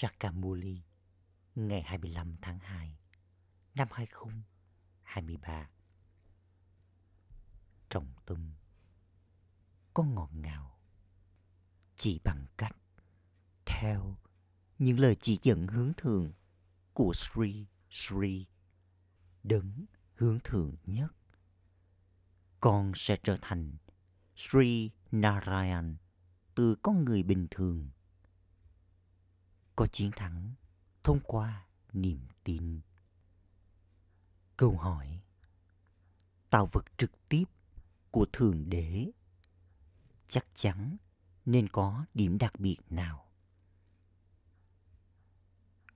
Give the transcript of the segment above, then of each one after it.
Sakamuli, ngày 25 tháng 2 năm 2023. Trọng tâm, có ngọt ngào, chỉ bằng cách theo những lời chỉ dẫn hướng thượng của Sri Sri, đấng hướng thượng nhất, con sẽ trở thành Sri Narayan từ con người bình thường có chiến thắng thông qua niềm tin. Câu hỏi, tạo vật trực tiếp của thượng đế, chắc chắn nên có điểm đặc biệt nào?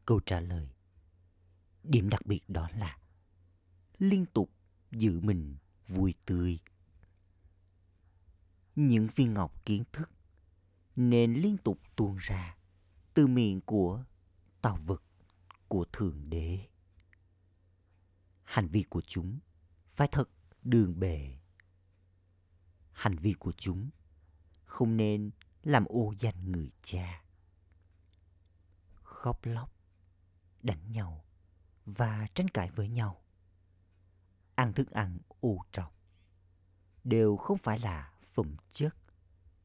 Câu trả lời, điểm đặc biệt đó là liên tục giữ mình vui tươi. Những viên ngọc kiến thức nên liên tục tuôn ra từ miệng của tạo vật của thượng đế. Hành vi của chúng phải thật đường bề. Hành vi của chúng không nên làm ô danh người cha. Khóc lóc, đánh nhau và tranh cãi với nhau. Ăn thức ăn ô trọc đều không phải là phẩm chất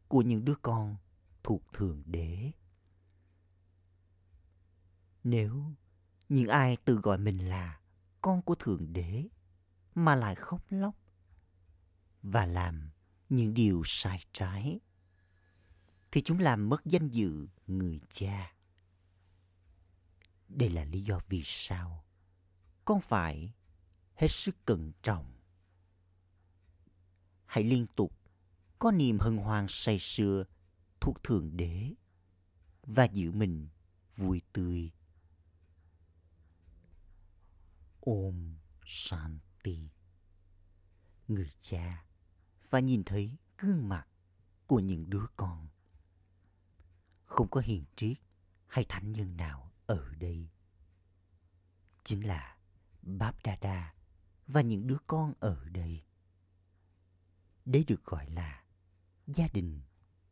của những đứa con thuộc thượng đế nếu những ai tự gọi mình là con của thượng đế mà lại khóc lóc và làm những điều sai trái, thì chúng làm mất danh dự người cha. Đây là lý do vì sao con phải hết sức cẩn trọng. Hãy liên tục có niềm hân hoan say sưa thuộc thượng đế và giữ mình vui tươi. Om shanti. Người cha và nhìn thấy gương mặt của những đứa con. Không có hiền triết hay thánh nhân nào ở đây. Chính là báp đa và những đứa con ở đây. Đấy được gọi là gia đình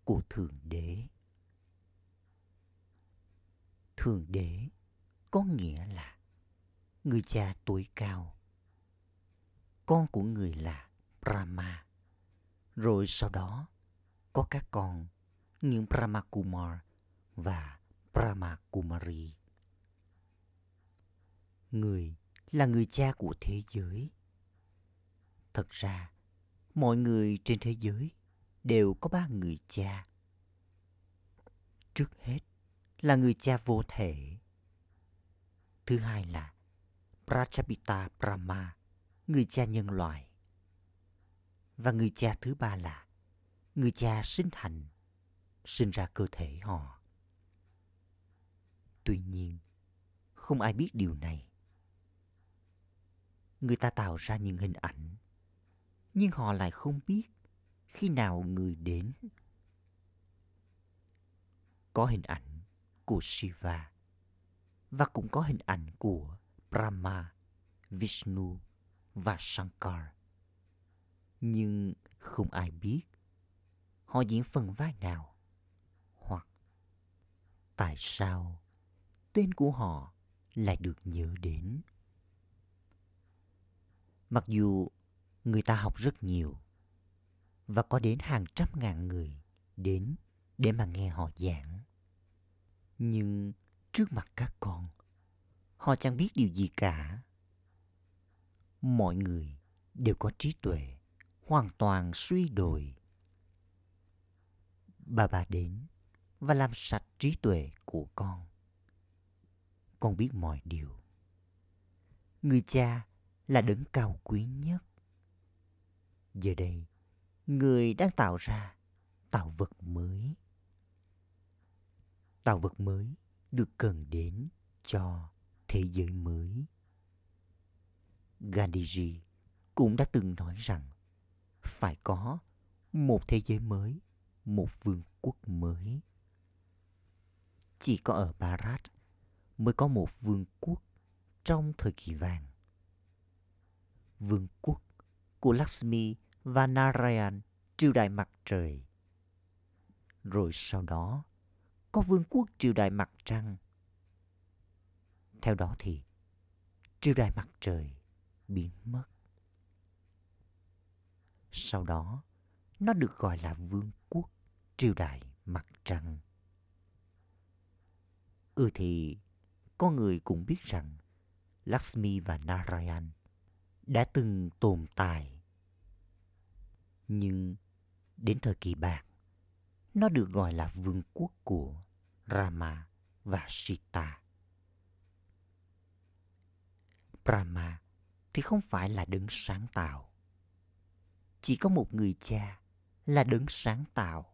của thượng đế. Thượng đế có nghĩa là người cha tuổi cao. Con của người là brahma. Rồi sau đó, có các con những brahma kumar và brahma kumari. Người là người cha của thế giới. Thật ra, mọi người trên thế giới đều có ba người cha. Trước hết là người cha vô thể. Thứ hai là Prachapita Brahma, người cha nhân loại. Và người cha thứ ba là người cha sinh thành, sinh ra cơ thể họ. Tuy nhiên, không ai biết điều này. Người ta tạo ra những hình ảnh, nhưng họ lại không biết khi nào người đến. Có hình ảnh của Shiva và cũng có hình ảnh của Brahma, Vishnu và Shankar. Nhưng không ai biết họ diễn phần vai nào hoặc tại sao tên của họ lại được nhớ đến. Mặc dù người ta học rất nhiều và có đến hàng trăm ngàn người đến để mà nghe họ giảng. Nhưng trước mặt các con, họ chẳng biết điều gì cả. Mọi người đều có trí tuệ, hoàn toàn suy đồi. Bà bà đến và làm sạch trí tuệ của con. Con biết mọi điều. Người cha là đấng cao quý nhất. Giờ đây, người đang tạo ra tạo vật mới. Tạo vật mới được cần đến cho thế giới mới. Gandhiji cũng đã từng nói rằng phải có một thế giới mới, một vương quốc mới. Chỉ có ở Bharat mới có một vương quốc trong thời kỳ vàng. Vương quốc của Lakshmi và Narayan triều đại mặt trời. Rồi sau đó có vương quốc triều đại mặt trăng theo đó thì triều đại mặt trời biến mất. Sau đó, nó được gọi là vương quốc triều đại mặt trăng. Ừ thì, con người cũng biết rằng Lakshmi và Narayan đã từng tồn tại. Nhưng đến thời kỳ bạc, nó được gọi là vương quốc của Rama và Sita. Brahma thì không phải là đấng sáng tạo. Chỉ có một người cha là đấng sáng tạo.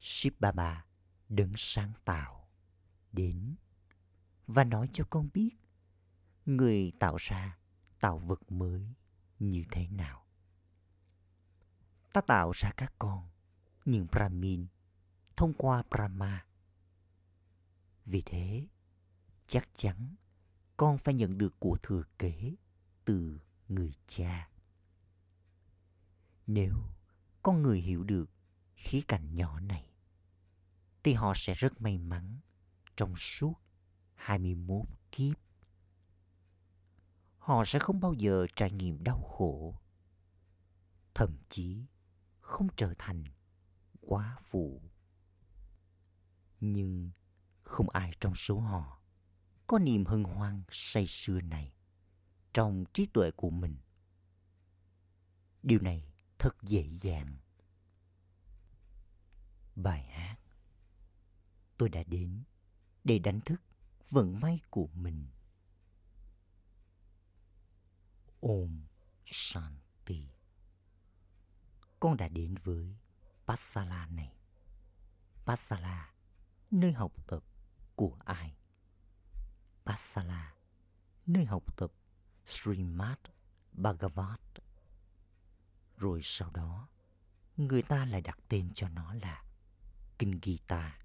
Shiv Baba đấng sáng tạo đến và nói cho con biết người tạo ra tạo vật mới như thế nào. Ta tạo ra các con, những Brahmin, thông qua Brahma. Vì thế, chắc chắn con phải nhận được của thừa kế từ người cha. Nếu con người hiểu được khía cạnh nhỏ này, thì họ sẽ rất may mắn trong suốt 21 kiếp. Họ sẽ không bao giờ trải nghiệm đau khổ, thậm chí không trở thành quá phụ. Nhưng không ai trong số họ có niềm hân hoan say sưa này trong trí tuệ của mình. Điều này thật dễ dàng. Bài hát Tôi đã đến để đánh thức vận may của mình. Om Shanti Con đã đến với Pasala này. Pasala, nơi học tập của ai? Pasala, nơi học tập Srimad Bhagavat. Rồi sau đó, người ta lại đặt tên cho nó là Kinh Gita.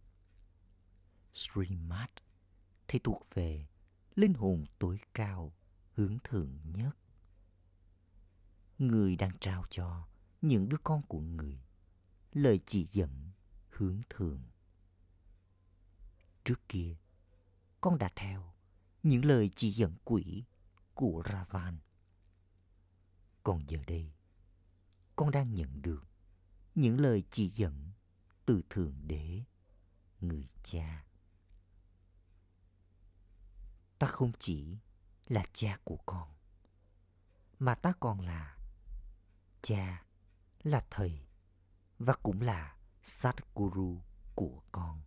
Srimad thì thuộc về linh hồn tối cao hướng thượng nhất. Người đang trao cho những đứa con của người lời chỉ dẫn hướng thượng. Trước kia, con đã theo những lời chỉ dẫn quỷ của Ravan. Còn giờ đây, con đang nhận được những lời chỉ dẫn từ Thượng Đế, người cha. Ta không chỉ là cha của con, mà ta còn là cha, là thầy và cũng là Satguru của con.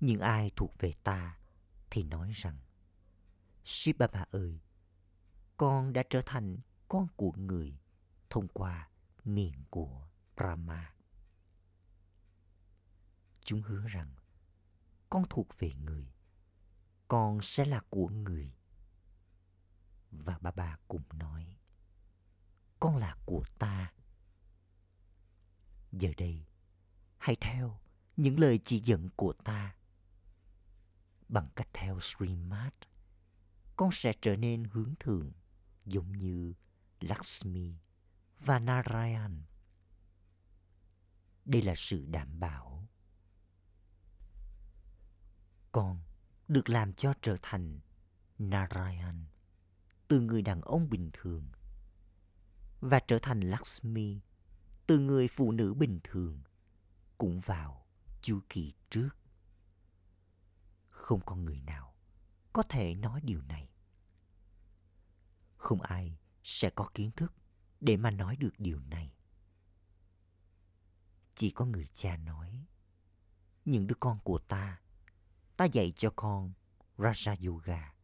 Nhưng ai thuộc về ta thì nói rằng Shiv Baba ơi, con đã trở thành con của người thông qua miệng của Brahma. Chúng hứa rằng con thuộc về người, con sẽ là của người. Và Baba cũng nói, con là của ta. Giờ đây, hãy theo những lời chỉ dẫn của ta bằng cách theo Srimad, con sẽ trở nên hướng thượng giống như Lakshmi và Narayan. Đây là sự đảm bảo. Con được làm cho trở thành Narayan từ người đàn ông bình thường và trở thành Lakshmi từ người phụ nữ bình thường cũng vào chu kỳ trước không có người nào có thể nói điều này. Không ai sẽ có kiến thức để mà nói được điều này. Chỉ có người cha nói, những đứa con của ta ta dạy cho con raja yoga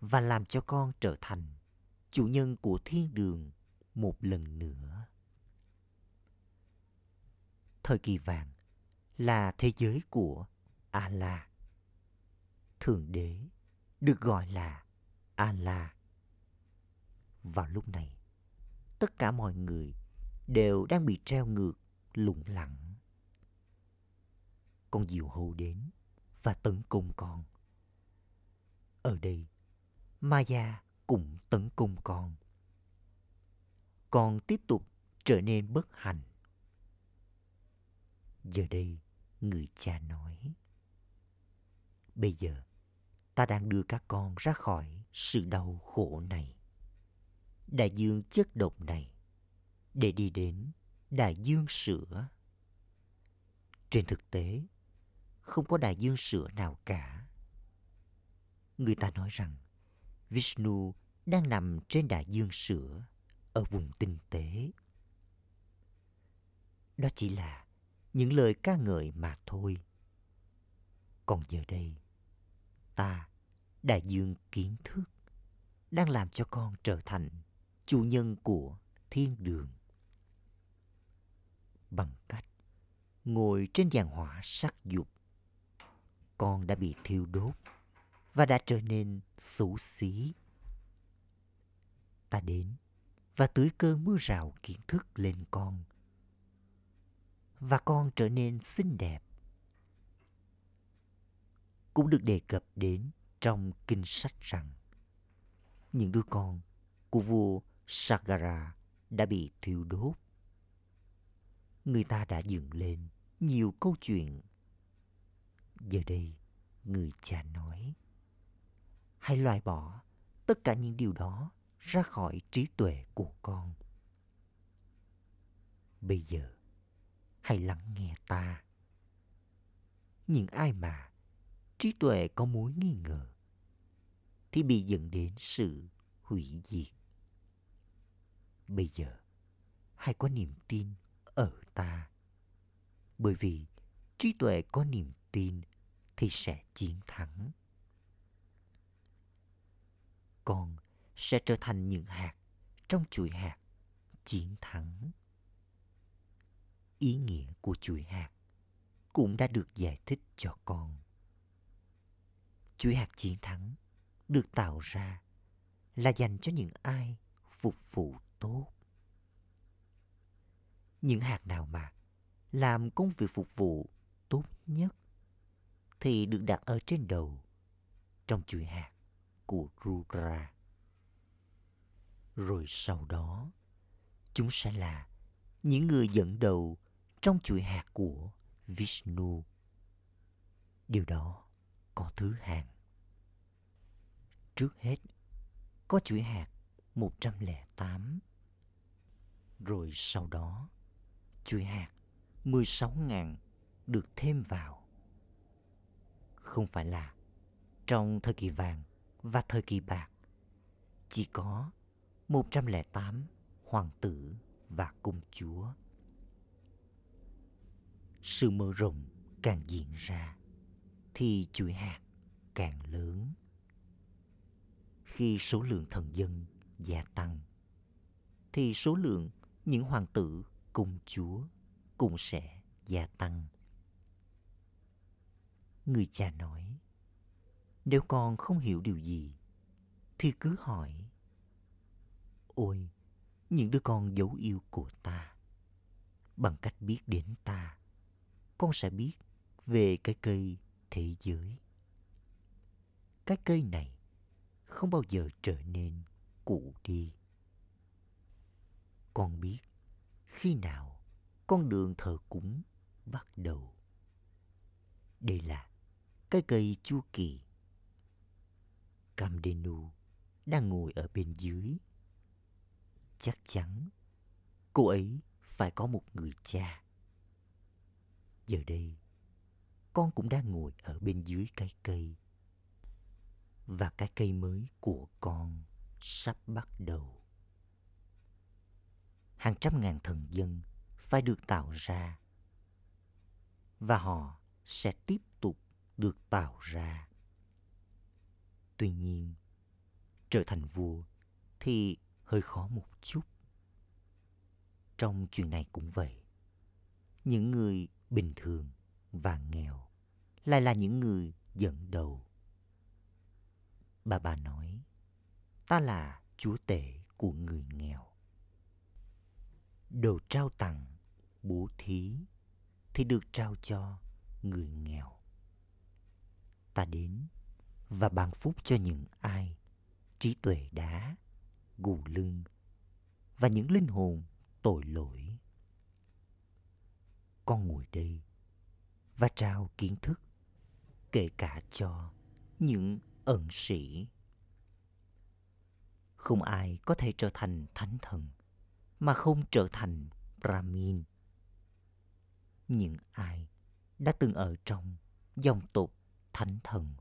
và làm cho con trở thành chủ nhân của thiên đường một lần nữa. Thời kỳ vàng là thế giới của Allah Thượng Đế được gọi là Allah. Vào lúc này, tất cả mọi người đều đang bị treo ngược, lủng lẳng. Con diều hâu đến và tấn công con. Ở đây, Maya cũng tấn công con. Con tiếp tục trở nên bất hạnh. Giờ đây, người cha nói Bây giờ, ta đang đưa các con ra khỏi sự đau khổ này. Đại dương chất độc này để đi đến đại dương sữa. Trên thực tế, không có đại dương sữa nào cả. Người ta nói rằng Vishnu đang nằm trên đại dương sữa ở vùng tinh tế. Đó chỉ là những lời ca ngợi mà thôi. Còn giờ đây, ta, đại dương kiến thức, đang làm cho con trở thành chủ nhân của thiên đường. Bằng cách ngồi trên giàn hỏa sắc dục, con đã bị thiêu đốt và đã trở nên xấu xí. Ta đến và tưới cơn mưa rào kiến thức lên con. Và con trở nên xinh đẹp. Cũng được đề cập đến trong kinh sách rằng những đứa con của vua Sagara đã bị thiêu đốt. Người ta đã dựng lên nhiều câu chuyện. Giờ đây, người cha nói, hãy loại bỏ tất cả những điều đó ra khỏi trí tuệ của con. Bây giờ, hãy lắng nghe ta. Những ai mà trí tuệ có mối nghi ngờ thì bị dẫn đến sự hủy diệt. Bây giờ, hãy có niềm tin ở ta. Bởi vì trí tuệ có niềm tin thì sẽ chiến thắng. Con sẽ trở thành những hạt trong chuỗi hạt chiến thắng. Ý nghĩa của chuỗi hạt cũng đã được giải thích cho con. Chuỗi hạt chiến thắng được tạo ra là dành cho những ai phục vụ tốt. Những hạt nào mà làm công việc phục vụ tốt nhất thì được đặt ở trên đầu trong chuỗi hạt của Rudra. Rồi sau đó, chúng sẽ là những người dẫn đầu trong chuỗi hạt của Vishnu. Điều đó có thứ hạng. Trước hết, có chuỗi hạt 108. Rồi sau đó, chuỗi hạt 16.000 được thêm vào. Không phải là trong thời kỳ vàng và thời kỳ bạc, chỉ có 108 hoàng tử và công chúa. Sự mở rộng càng diễn ra thì chuỗi hạt càng lớn. Khi số lượng thần dân gia tăng thì số lượng những hoàng tử công chúa cũng sẽ gia tăng. Người cha nói, nếu con không hiểu điều gì, thì cứ hỏi. Ôi, những đứa con dấu yêu của ta. Bằng cách biết đến ta, con sẽ biết về cái cây thế giới. Cái cây này không bao giờ trở nên cũ đi. Con biết khi nào con đường thờ cúng bắt đầu. Đây là cái cây chu kỳ. Camdenu đang ngồi ở bên dưới. Chắc chắn cô ấy phải có một người cha. Giờ đây, con cũng đang ngồi ở bên dưới cái cây. Và cái cây mới của con sắp bắt đầu. Hàng trăm ngàn thần dân phải được tạo ra và họ sẽ tiếp tục được tạo ra. Tuy nhiên, trở thành vua thì hơi khó một chút. Trong chuyện này cũng vậy. Những người bình thường và nghèo lại là những người dẫn đầu. Bà bà nói, ta là chúa tể của người nghèo. Đồ trao tặng, bố thí thì được trao cho người nghèo. Ta đến và ban phúc cho những ai trí tuệ đá, gù lưng và những linh hồn tội lỗi. Con ngồi đây và trao kiến thức kể cả cho những ẩn sĩ. Không ai có thể trở thành thánh thần, mà không trở thành Brahmin. Những ai đã từng ở trong dòng tộc thánh thần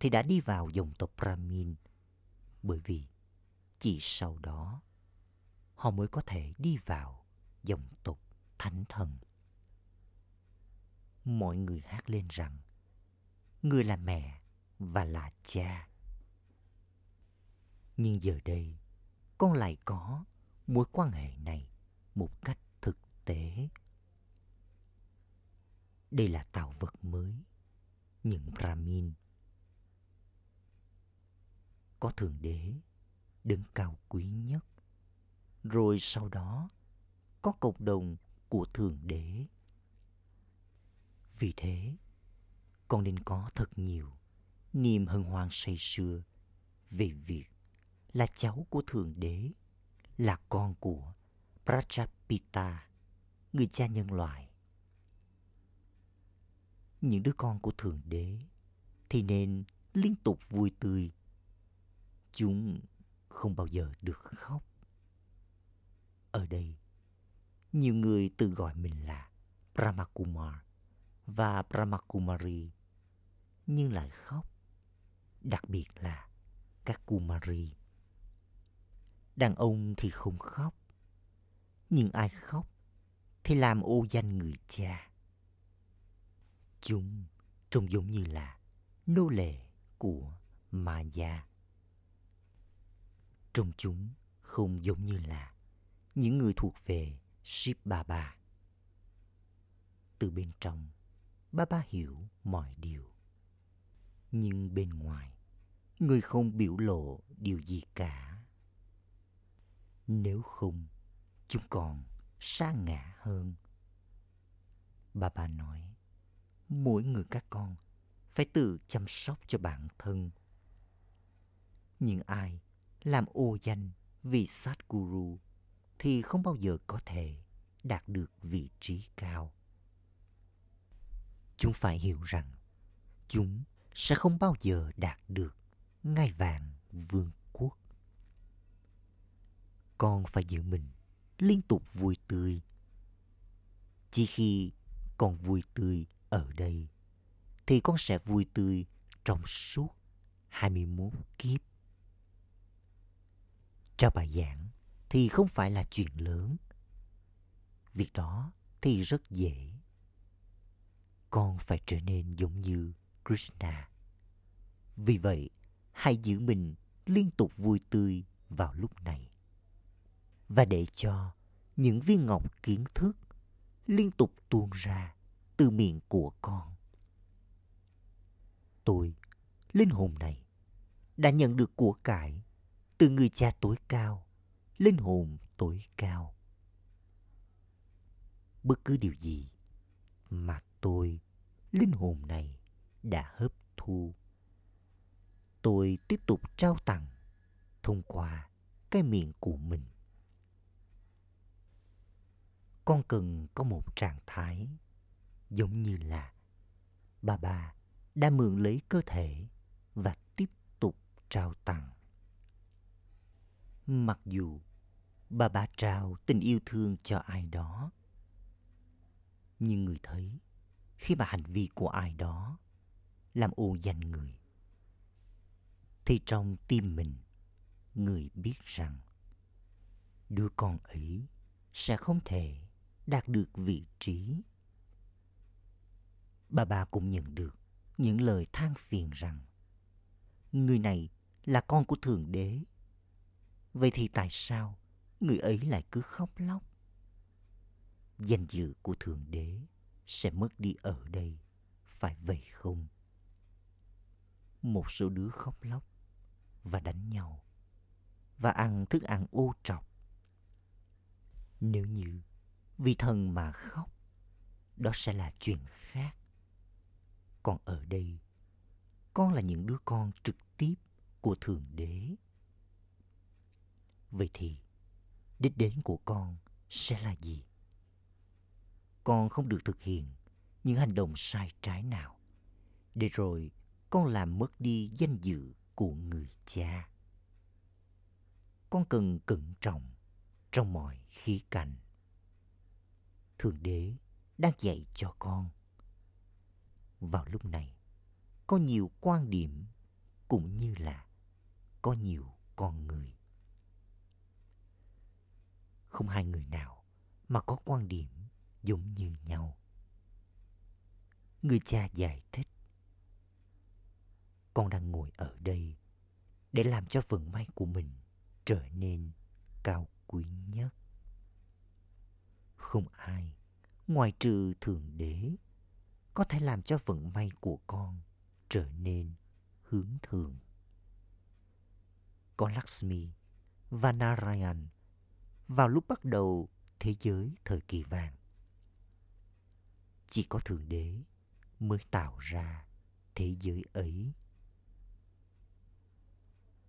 thì đã đi vào dòng tộc Brahmin, bởi vì chỉ sau đó họ mới có thể đi vào dòng tộc thánh thần. Mọi người hát lên rằng, người là mẹ và là cha. Nhưng giờ đây, con lại có mối quan hệ này một cách thực tế. Đây là tạo vật mới, những Brahmin. Có Thượng Đế, đứng cao quý nhất. Rồi sau đó, có cộng đồng của Thượng Đế. Vì thế, con nên có thật nhiều niềm hân hoan say sưa về việc là cháu của Thượng Đế, là con của Prajapita, người cha nhân loại. Những đứa con của Thượng Đế thì nên liên tục vui tươi. Chúng không bao giờ được khóc. Ở đây, nhiều người tự gọi mình là Brahmakumar và Brahmakumari nhưng lại khóc. Đặc biệt là các Kumari. Đàn ông thì không khóc. Nhưng ai khóc thì làm ô danh người cha. Chúng trông giống như là nô lệ của Maya. Trông chúng không giống như là những người thuộc về Shiv Baba. Từ bên trong, Baba hiểu mọi điều. Nhưng bên ngoài, người không biểu lộ điều gì cả. Nếu không, chúng còn sa ngã hơn. Baba nói, mỗi người các con phải tự chăm sóc cho bản thân. Nhưng ai làm ô danh vì sát guru thì không bao giờ có thể đạt được vị trí cao. Chúng phải hiểu rằng chúng sẽ không bao giờ đạt được ngai vàng vương quốc. Con phải giữ mình, liên tục vui tươi. Chỉ khi con vui tươi ở đây, thì con sẽ vui tươi trong suốt 21 kiếp. Trao bài giảng thì không phải là chuyện lớn. Việc đó thì rất dễ. Con phải trở nên giống như Krishna. Vì vậy, hãy giữ mình liên tục vui tươi vào lúc này. Và để cho những viên ngọc kiến thức liên tục tuôn ra từ miệng của con. Tôi, linh hồn này, đã nhận được của cải từ người cha tối cao, linh hồn tối cao. Bất cứ điều gì mà tôi, linh hồn này, đã hấp thu. Tôi tiếp tục trao tặng thông qua cái miệng của mình. Con cần có một trạng thái giống như là bà bà đã mượn lấy cơ thể và tiếp tục trao tặng. Mặc dù bà bà trao tình yêu thương cho ai đó, nhưng người thấy khi mà hành vi của ai đó làm ồ danh người. Thì trong tim mình, người biết rằng đứa con ấy sẽ không thể đạt được vị trí. Bà bà cũng nhận được những lời than phiền rằng người này là con của thượng đế. Vậy thì tại sao người ấy lại cứ khóc lóc? Danh dự của thượng đế sẽ mất đi ở đây, phải vậy không? Một số đứa khóc lóc và đánh nhau và ăn thức ăn ô trọc. Nếu như vì thần mà khóc, đó sẽ là chuyện khác. Còn ở đây, con là những đứa con trực tiếp của Thượng Đế. Vậy thì, đích đến của con sẽ là gì? Con không được thực hiện những hành động sai trái nào để rồi con làm mất đi danh dự của người cha. Con cần cẩn trọng trong mọi khía cạnh. Thượng Đế đang dạy cho con. Vào lúc này, có nhiều quan điểm cũng như là có nhiều con người. Không hai người nào mà có quan điểm giống như nhau. Người cha giải thích. Con đang ngồi ở đây để làm cho vận may của mình trở nên cao quý nhất. Không ai ngoài trừ Thượng Đế có thể làm cho vận may của con trở nên hướng thường. Con Lakshmi và Narayan vào lúc bắt đầu thế giới thời kỳ vàng. Chỉ có Thượng Đế mới tạo ra thế giới ấy.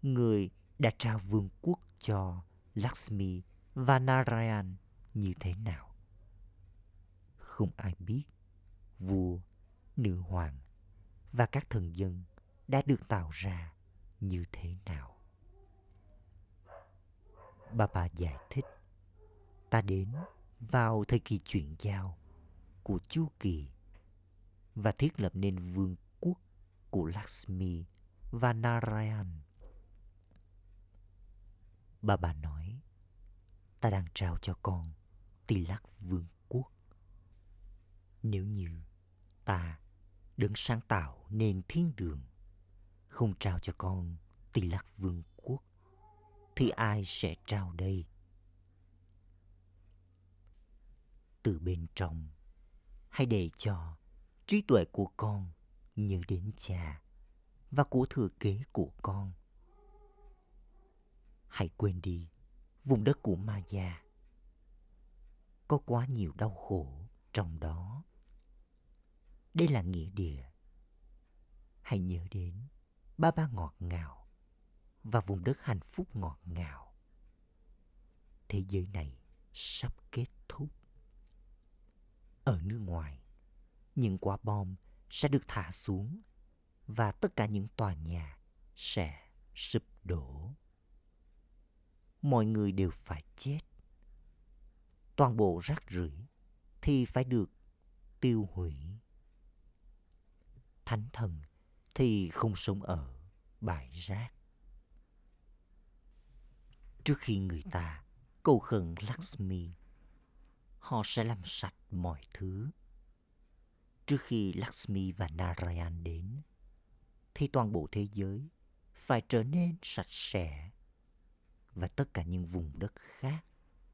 Người đã trao vương quốc cho Lakshmi và Narayan như thế nào? Không ai biết vua, nữ hoàng và các thần dân đã được tạo ra như thế nào. Bà bà giải thích, ta đến vào thời kỳ chuyển giao của Chu Kỳ và thiết lập nên vương quốc của Lakshmi và Narayan. Bà bà nói, ta đang trao cho con Tilak vương quốc. Nếu như ta đứng sáng tạo nên thiên đường không trao cho con Tilak vương quốc thì ai sẽ trao đây? Từ bên trong, hãy để cho trí tuệ của con nhớ đến cha và của thừa kế của con. Hãy quên đi vùng đất của Maya. Có quá nhiều đau khổ trong đó. Đây là nghĩa địa. Hãy nhớ đến ba ba ngọt ngào và vùng đất hạnh phúc ngọt ngào. Thế giới này sắp kết thúc. Ở nước ngoài, những quả bom sẽ được thả xuống và tất cả những tòa nhà sẽ sụp đổ. Mọi người đều phải chết. Toàn bộ rác rưởi thì phải được tiêu hủy. Thánh thần thì không sống ở bãi rác. Trước khi người ta cầu khẩn Lakshmi, họ sẽ làm sạch mọi thứ. Trước khi Lakshmi và Narayan đến, thì toàn bộ thế giới phải trở nên sạch sẽ và tất cả những vùng đất khác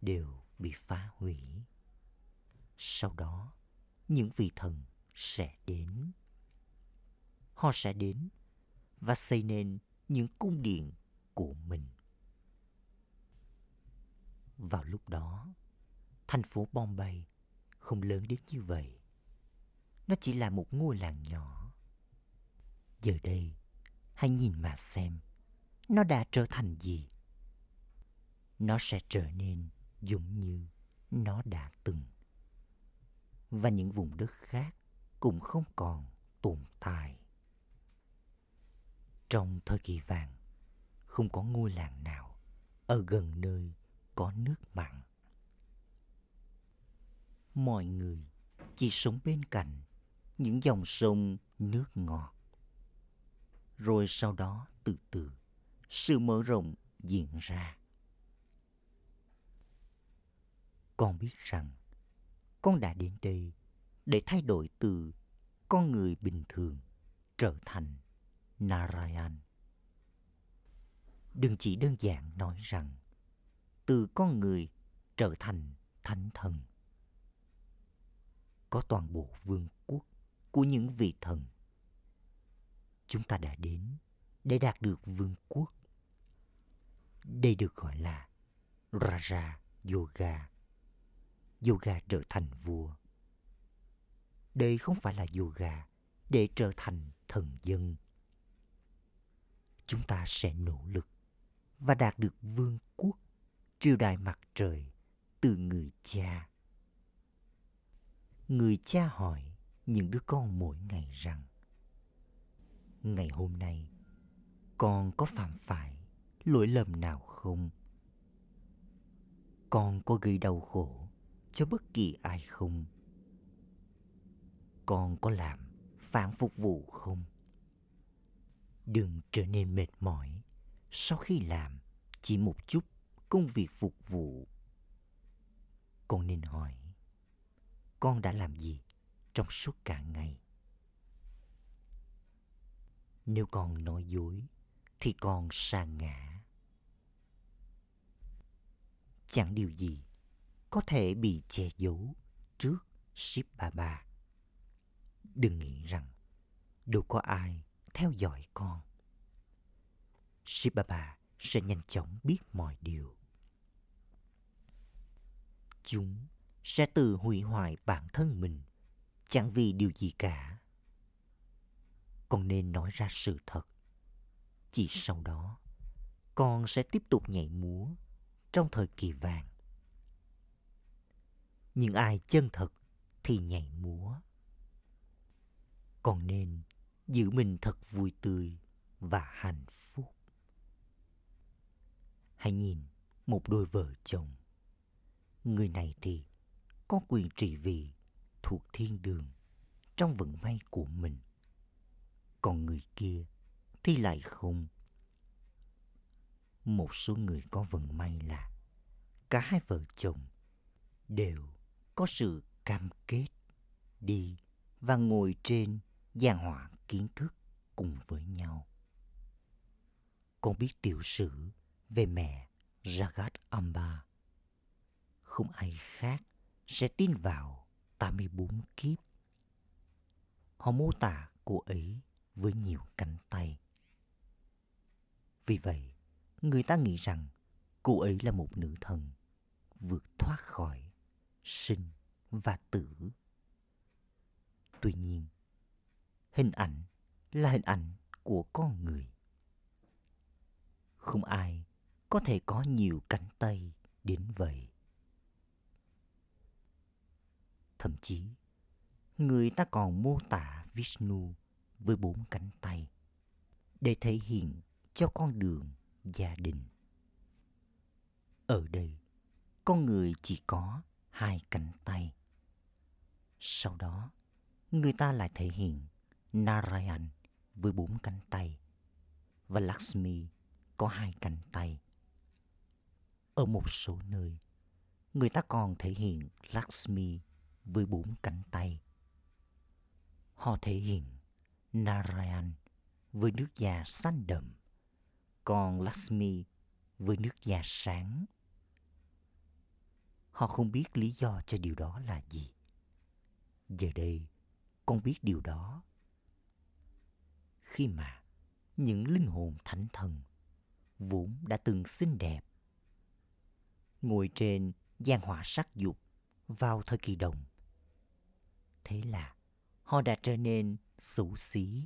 đều bị phá hủy. Sau đó, những vị thần sẽ đến. Họ sẽ đến và xây nên những cung điện của mình. Vào lúc đó, thành phố Bombay không lớn đến như vậy. Nó chỉ là một ngôi làng nhỏ. Giờ đây, hãy nhìn mà xem, nó đã trở thành gì? Nó sẽ trở nên giống như nó đã từng. Và những vùng đất khác cũng không còn tồn tại. Trong thời kỳ vàng, không có ngôi làng nào ở gần nơi có nước mặn. Mọi người chỉ sống bên cạnh những dòng sông nước ngọt. Rồi sau đó từ từ sự mở rộng diễn ra. Con biết rằng con đã đến đây để thay đổi từ con người bình thường trở thành Narayan. Đừng chỉ đơn giản nói rằng từ con người trở thành thánh thần. Có toàn bộ vương quốc của những vị thần. Chúng ta đã đến để đạt được vương quốc. Đây được gọi là Raja Yoga. Yoga trở thành vua. Đây không phải là yoga để trở thành thần dân chúng ta sẽ nỗ lực và đạt được vương quốc triều đại mặt trời từ người cha. Người cha hỏi những đứa con mỗi ngày rằng, ngày hôm nay, con có phạm phải lỗi lầm nào không con có gây đau khổ cho bất kỳ ai không? Con có làm phản phục vụ không? Đừng trở nên mệt mỏi. Sau khi làm, chỉ một chút công việc phục vụ. Con nên hỏi, con đã làm gì trong suốt cả ngày? Nếu con nói dối, thì con sa ngã. Chẳng điều gì có thể bị che giấu trước ship bà bà. đừng nghĩ rằng đâu có ai theo dõi con. Ship bà bà sẽ nhanh chóng biết mọi điều. Chúng sẽ tự hủy hoại bản thân mình, chẳng vì điều gì cả. Con nên nói ra sự thật. Chỉ sau đó, con sẽ tiếp tục nhảy múa trong thời kỳ vàng nhưng ai chân thật thì nhảy múa. Còn nên giữ mình thật vui tươi và hạnh phúc. Hãy nhìn một đôi vợ chồng. Người này thì có quyền trị vì thuộc thiên đường trong vận may của mình. Còn người kia thì lại không. Một số người có vận may là cả hai vợ chồng đều có sự cam kết đi và ngồi trên giàn họa kiến thức cùng với nhau. Con biết tiểu sử về mẹ Jagat Amba. Không ai khác sẽ tin vào 84 kiếp. Họ mô tả cô ấy với nhiều cánh tay. Vì vậy, người ta nghĩ rằng cô ấy là một nữ thần vượt thoát khỏi sinh và tử. Tuy nhiên, hình ảnh là hình ảnh của con người. Không ai có thể có nhiều cánh tay đến vậy. Thậm chí, người ta còn mô tả Vishnu với bốn cánh tay để thể hiện cho con đường gia đình. Ở đây, con người chỉ có hai cánh tay. Sau đó, người ta lại thể hiện Narayan với bốn cánh tay và Lakshmi có hai cánh tay. Ở một số nơi, người ta còn thể hiện Lakshmi với bốn cánh tay. Họ thể hiện Narayan với nước da xanh đậm, còn Lakshmi với nước da sáng. Họ không biết lý do cho điều đó là gì. Giờ đây, con biết điều đó. Khi mà những linh hồn thánh thần vốn đã từng xinh đẹp ngồi trên gian họa sắc dục vào thời kỳ đồng. Thế là họ đã trở nên xấu xí.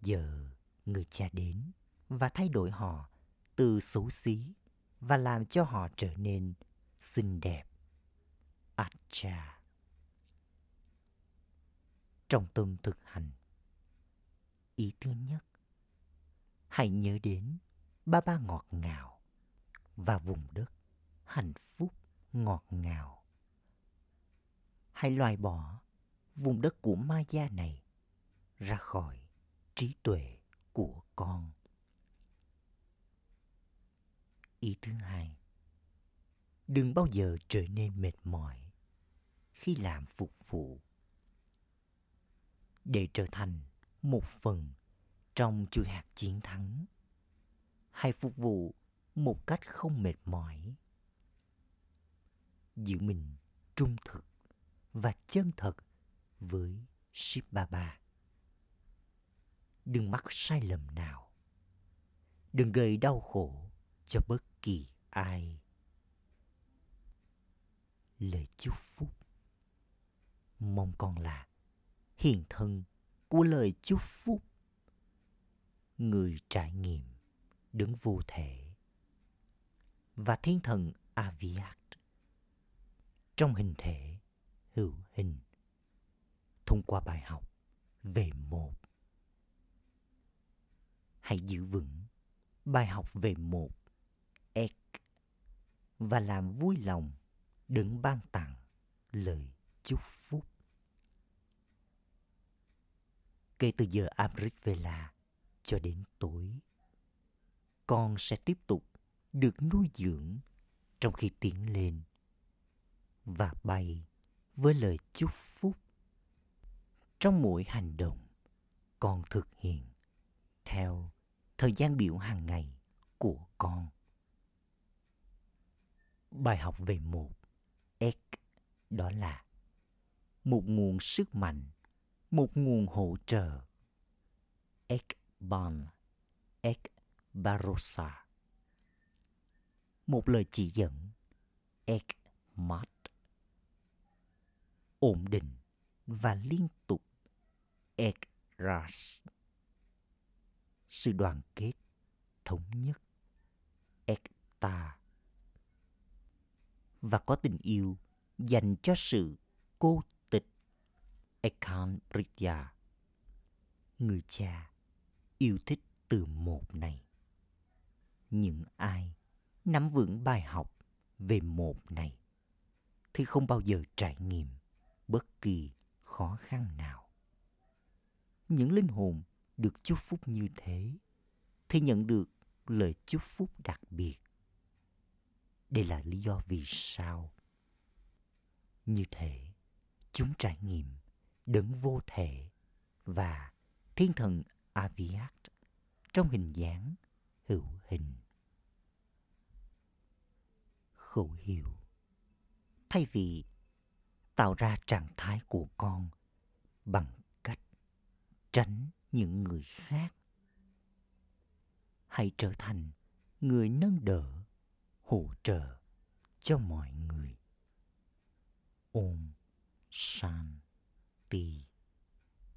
Giờ người cha đến và thay đổi họ từ xấu xí và làm cho họ trở nên xinh đẹp. Acha. Trong tâm thực hành, ý thứ nhất, hãy nhớ đến ba ba ngọt ngào và vùng đất hạnh phúc ngọt ngào. Hãy loại bỏ vùng đất của ma gia này ra khỏi trí tuệ của con. Ý thứ hai, đừng bao giờ trở nên mệt mỏi khi làm phục vụ. Để trở thành một phần trong chuỗi hạt chiến thắng, hãy phục vụ một cách không mệt mỏi. Giữ mình trung thực và chân thật với ship Baba. Đừng mắc sai lầm nào. Đừng gây đau khổ cho bất kỳ ai. Lời chúc phúc. Mong con là hiện thân của lời chúc phúc. Người trải nghiệm đứng vô thể. Và thiên thần Aviat. Trong hình thể, hữu hình, thông qua bài học về một. Hãy giữ vững bài học về một và làm vui lòng đừng ban tặng lời chúc phúc. Kể từ giờ Amrit Vela cho đến tối, con sẽ tiếp tục được nuôi dưỡng trong khi tiến lên và bay với lời chúc phúc. Trong mỗi hành động, con thực hiện theo thời gian biểu hàng ngày của con. Bài học về một Ek đó là một nguồn sức mạnh, một nguồn hỗ trợ. Ek Ban, Ek Barossa. Một lời chỉ dẫn, Ek Mat. Ổn định và liên tục, Ek Ras. Sự đoàn kết, thống nhất, Ek Ta. Và có tình yêu dành cho sự cô tịch Ekan Pritya. Người cha yêu thích từ một này. Những ai nắm vững bài học về một này thì không bao giờ trải nghiệm bất kỳ khó khăn nào. Những linh hồn được chúc phúc như thế thì nhận được lời chúc phúc đặc biệt. Đây là lý do vì sao như thế chúng trải nghiệm đấng vô thể và thiên thần Aviat trong hình dáng hữu hình. Khẩu hiệu Thay vì tạo ra trạng thái của con bằng cách tránh những người khác, hãy trở thành người nâng đỡ, hỗ trợ cho mọi người. Om Shanti.